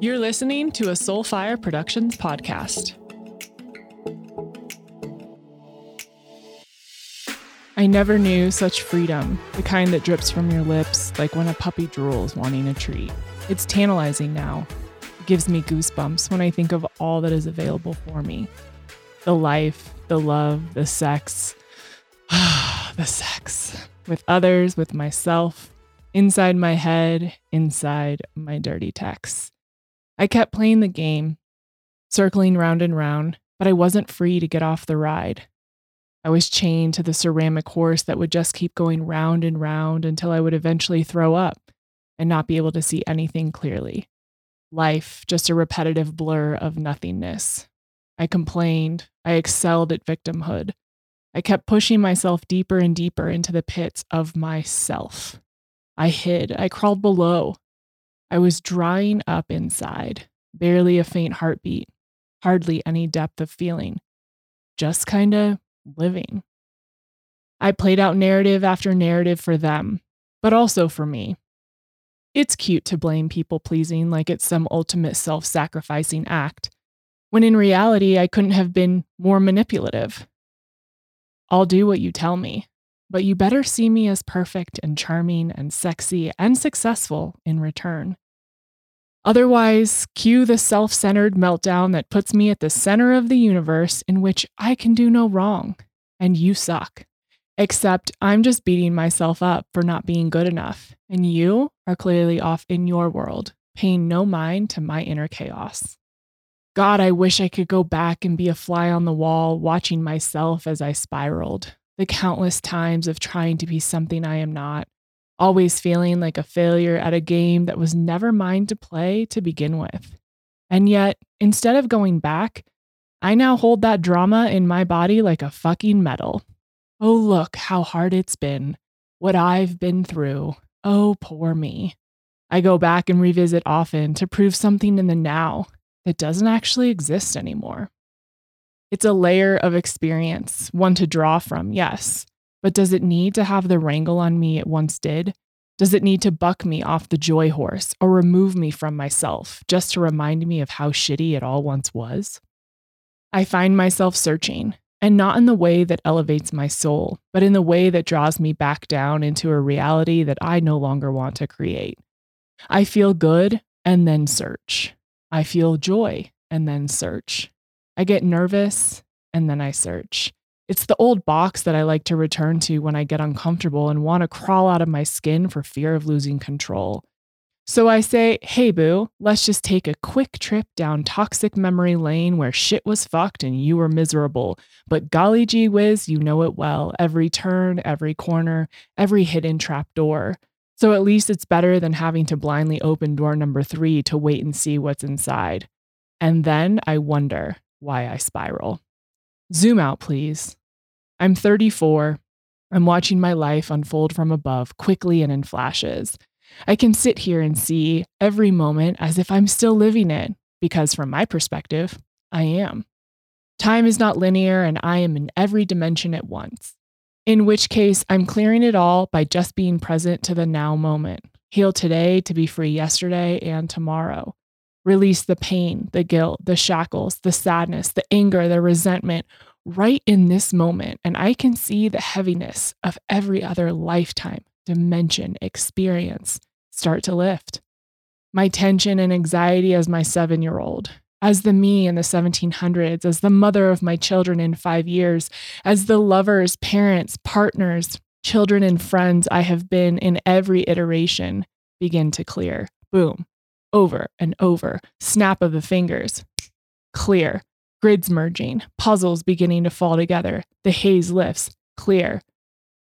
You're listening to a Soulfire Productions podcast. I never knew such freedom, the kind that drips from your lips like when a puppy drools wanting a treat. It's tantalizing now. It gives me goosebumps when I think of all that is available for me the life, the love, the sex. the sex. With others, with myself, inside my head, inside my dirty texts. I kept playing the game, circling round and round, but I wasn't free to get off the ride. I was chained to the ceramic horse that would just keep going round and round until I would eventually throw up and not be able to see anything clearly. Life, just a repetitive blur of nothingness. I complained. I excelled at victimhood. I kept pushing myself deeper and deeper into the pits of myself. I hid. I crawled below. I was drying up inside, barely a faint heartbeat, hardly any depth of feeling, just kind of living. I played out narrative after narrative for them, but also for me. It's cute to blame people pleasing like it's some ultimate self sacrificing act, when in reality, I couldn't have been more manipulative. I'll do what you tell me, but you better see me as perfect and charming and sexy and successful in return. Otherwise, cue the self centered meltdown that puts me at the center of the universe in which I can do no wrong and you suck. Except I'm just beating myself up for not being good enough, and you are clearly off in your world, paying no mind to my inner chaos. God, I wish I could go back and be a fly on the wall, watching myself as I spiraled. The countless times of trying to be something I am not, always feeling like a failure at a game that was never mine to play to begin with. And yet, instead of going back, I now hold that drama in my body like a fucking medal. Oh, look how hard it's been, what I've been through. Oh, poor me. I go back and revisit often to prove something in the now that doesn't actually exist anymore. It's a layer of experience, one to draw from, yes, but does it need to have the wrangle on me it once did? Does it need to buck me off the joy horse or remove me from myself just to remind me of how shitty it all once was? I find myself searching, and not in the way that elevates my soul, but in the way that draws me back down into a reality that I no longer want to create. I feel good and then search. I feel joy and then search. I get nervous and then I search. It's the old box that I like to return to when I get uncomfortable and want to crawl out of my skin for fear of losing control. So I say, hey, boo, let's just take a quick trip down toxic memory lane where shit was fucked and you were miserable. But golly gee whiz, you know it well. Every turn, every corner, every hidden trap door. So at least it's better than having to blindly open door number three to wait and see what's inside. And then I wonder why I spiral. Zoom out, please. I'm 34. I'm watching my life unfold from above quickly and in flashes. I can sit here and see every moment as if I'm still living it, because from my perspective, I am. Time is not linear, and I am in every dimension at once in which case I'm clearing it all by just being present to the now moment. Heal today to be free yesterday and tomorrow. Release the pain, the guilt, the shackles, the sadness, the anger, the resentment right in this moment. And I can see the heaviness of every other lifetime, dimension, experience start to lift. My tension and anxiety as my seven year old, as the me in the 1700s, as the mother of my children in five years, as the lovers, parents, partners, children, and friends I have been in every iteration begin to clear. Boom, over and over, snap of the fingers, clear, grids merging, puzzles beginning to fall together, the haze lifts, clear.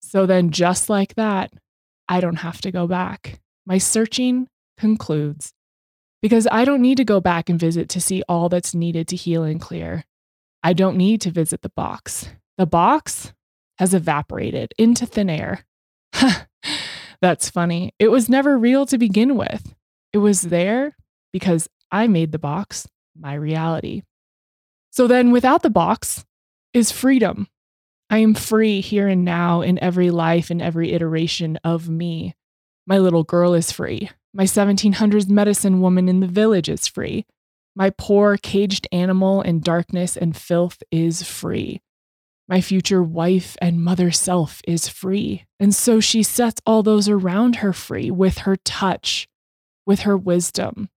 So then, just like that, I don't have to go back. My searching concludes because I don't need to go back and visit to see all that's needed to heal and clear. I don't need to visit the box. The box has evaporated into thin air. that's funny. It was never real to begin with. It was there because I made the box my reality. So then, without the box, is freedom. I am free here and now in every life and every iteration of me. My little girl is free. My 1700s medicine woman in the village is free. My poor caged animal in darkness and filth is free. My future wife and mother self is free. And so she sets all those around her free with her touch, with her wisdom.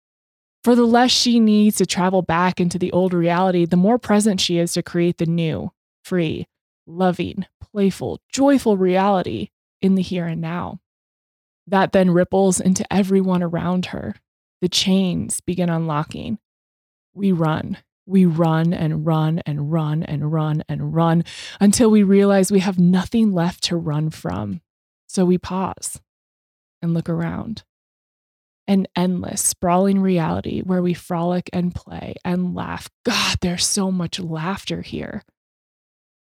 For the less she needs to travel back into the old reality, the more present she is to create the new, free, loving, playful, joyful reality in the here and now. That then ripples into everyone around her. The chains begin unlocking. We run. We run and run and run and run and run until we realize we have nothing left to run from. So we pause and look around. An endless, sprawling reality where we frolic and play and laugh. God, there's so much laughter here.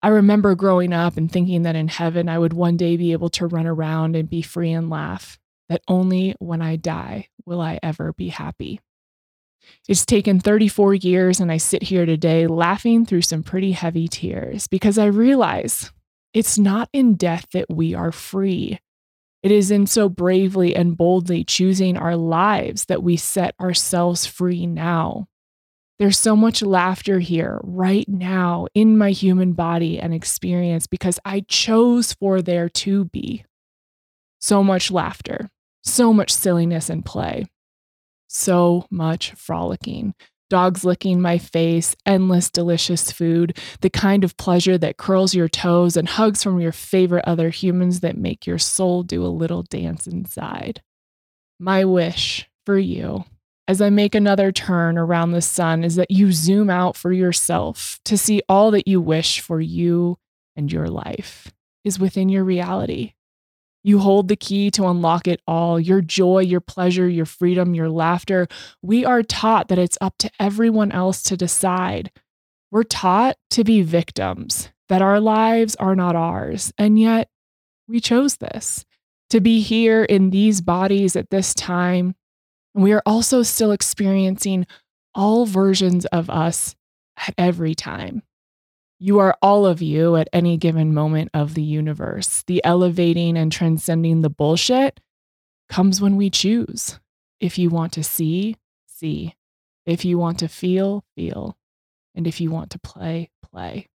I remember growing up and thinking that in heaven I would one day be able to run around and be free and laugh, that only when I die will I ever be happy. It's taken 34 years, and I sit here today laughing through some pretty heavy tears because I realize it's not in death that we are free. It is in so bravely and boldly choosing our lives that we set ourselves free now. There's so much laughter here right now in my human body and experience because I chose for there to be. So much laughter, so much silliness and play, so much frolicking. Dogs licking my face, endless delicious food, the kind of pleasure that curls your toes, and hugs from your favorite other humans that make your soul do a little dance inside. My wish for you as I make another turn around the sun is that you zoom out for yourself to see all that you wish for you and your life is within your reality. You hold the key to unlock it all your joy, your pleasure, your freedom, your laughter. We are taught that it's up to everyone else to decide. We're taught to be victims, that our lives are not ours. And yet, we chose this to be here in these bodies at this time we are also still experiencing all versions of us at every time. You are all of you at any given moment of the universe. The elevating and transcending the bullshit comes when we choose. If you want to see, see. If you want to feel, feel. And if you want to play, play.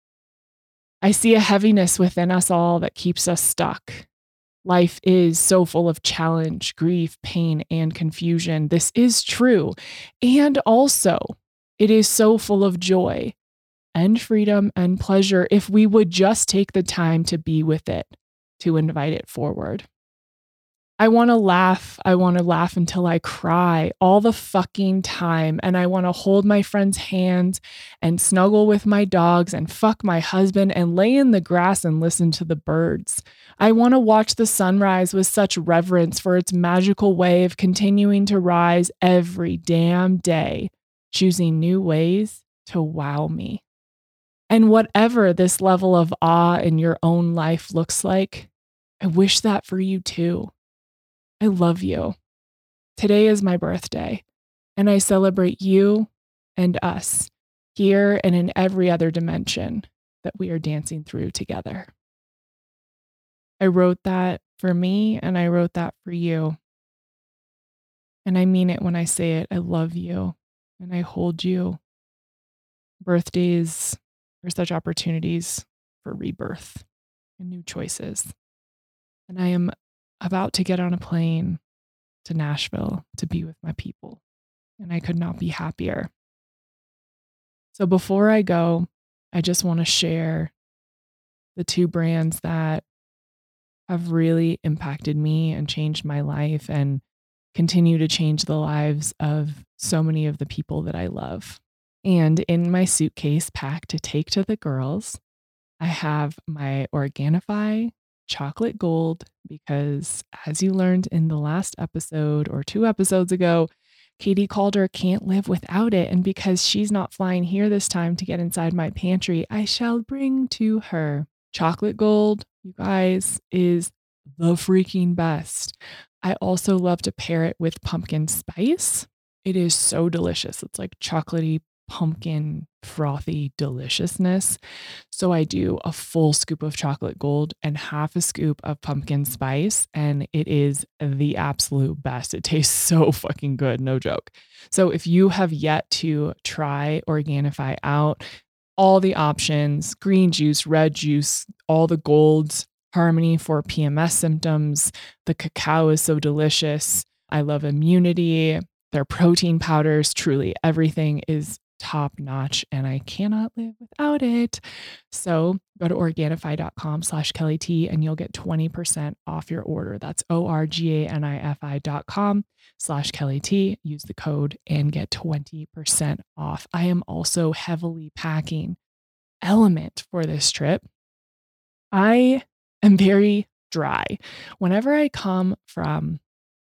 I see a heaviness within us all that keeps us stuck, Life is so full of challenge, grief, pain, and confusion. This is true. And also, it is so full of joy and freedom and pleasure if we would just take the time to be with it, to invite it forward. I want to laugh. I want to laugh until I cry all the fucking time. And I want to hold my friend's hands and snuggle with my dogs and fuck my husband and lay in the grass and listen to the birds. I want to watch the sunrise with such reverence for its magical way of continuing to rise every damn day, choosing new ways to wow me. And whatever this level of awe in your own life looks like, I wish that for you too. I love you. Today is my birthday, and I celebrate you and us here and in every other dimension that we are dancing through together. I wrote that for me, and I wrote that for you. And I mean it when I say it. I love you, and I hold you. Birthdays are such opportunities for rebirth and new choices. And I am about to get on a plane to Nashville to be with my people, and I could not be happier. So before I go, I just want to share the two brands that have really impacted me and changed my life and continue to change the lives of so many of the people that I love. And in my suitcase packed to take to the girls, I have my Organifi chocolate gold because, as you learned in the last episode or two episodes ago, Katie Calder can't live without it. And because she's not flying here this time to get inside my pantry, I shall bring to her chocolate gold, you guys, is the freaking best. I also love to pair it with pumpkin spice. It is so delicious. It's like chocolatey pumpkin frothy deliciousness. So I do a full scoop of chocolate gold and half a scoop of pumpkin spice, and it is the absolute best. It tastes so fucking good, no joke. So if you have yet to try Organifi out, all the options green juice, red juice, all the golds, harmony for PMS symptoms. The cacao is so delicious. I love immunity. Their protein powders, truly everything is top notch and I cannot live without it. So go to organifi.com slash Kelli T and you'll get 20% off your order. That's O-R-G-A-N-I-F-I dot com slash Kelli T. Use the code and get 20% off. I am also heavily packing LMNT for this trip. I am very dry. Whenever I come from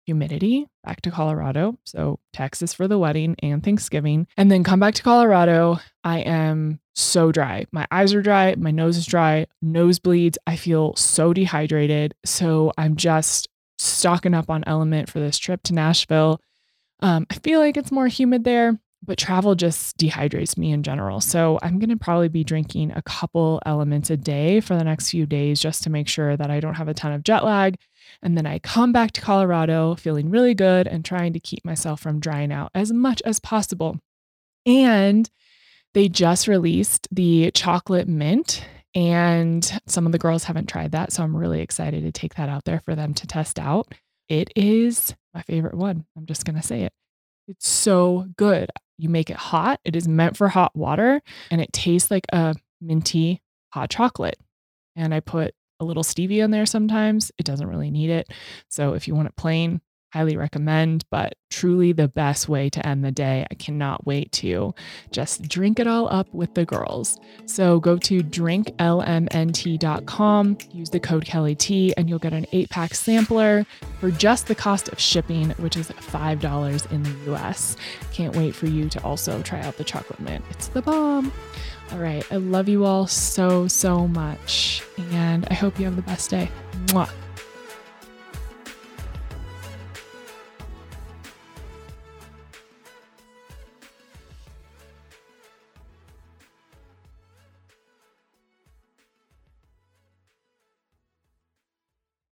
humidity back to Colorado. So, Texas for the wedding and Thanksgiving. And then come back to Colorado. I am so dry. My eyes are dry. My nose is dry. Nosebleeds. I feel so dehydrated. So, I'm just stocking up on LMNT for this trip to Nashville. Um, I feel like it's more humid there but travel just dehydrates me in general. So I'm going to probably be drinking a couple LMNTs a day for the next few days just to make sure that I don't have a ton of jet lag. And then I come back to Colorado feeling really good and trying to keep myself from drying out as much as possible. And they just released the chocolate mint, and some of the girls haven't tried that. So I'm really excited to take that out there for them to test out. It is my favorite one. I'm just going to say it. It's so good. You make it hot. It is meant for hot water and it tastes like a minty hot chocolate. And I put a little stevia in there sometimes. It doesn't really need it. So if you want it plain, highly recommend, but truly the best way to end the day. I cannot wait to just drink it all up with the girls. So go to drinklmnt.com, use the code KelliT, and you'll get an eight pack sampler for just the cost of shipping, which is $5 in the US. Can't wait for you to also try out the chocolate mint. It's the bomb. All right. I love you all so, so much. And I hope you have the best day. Mwah.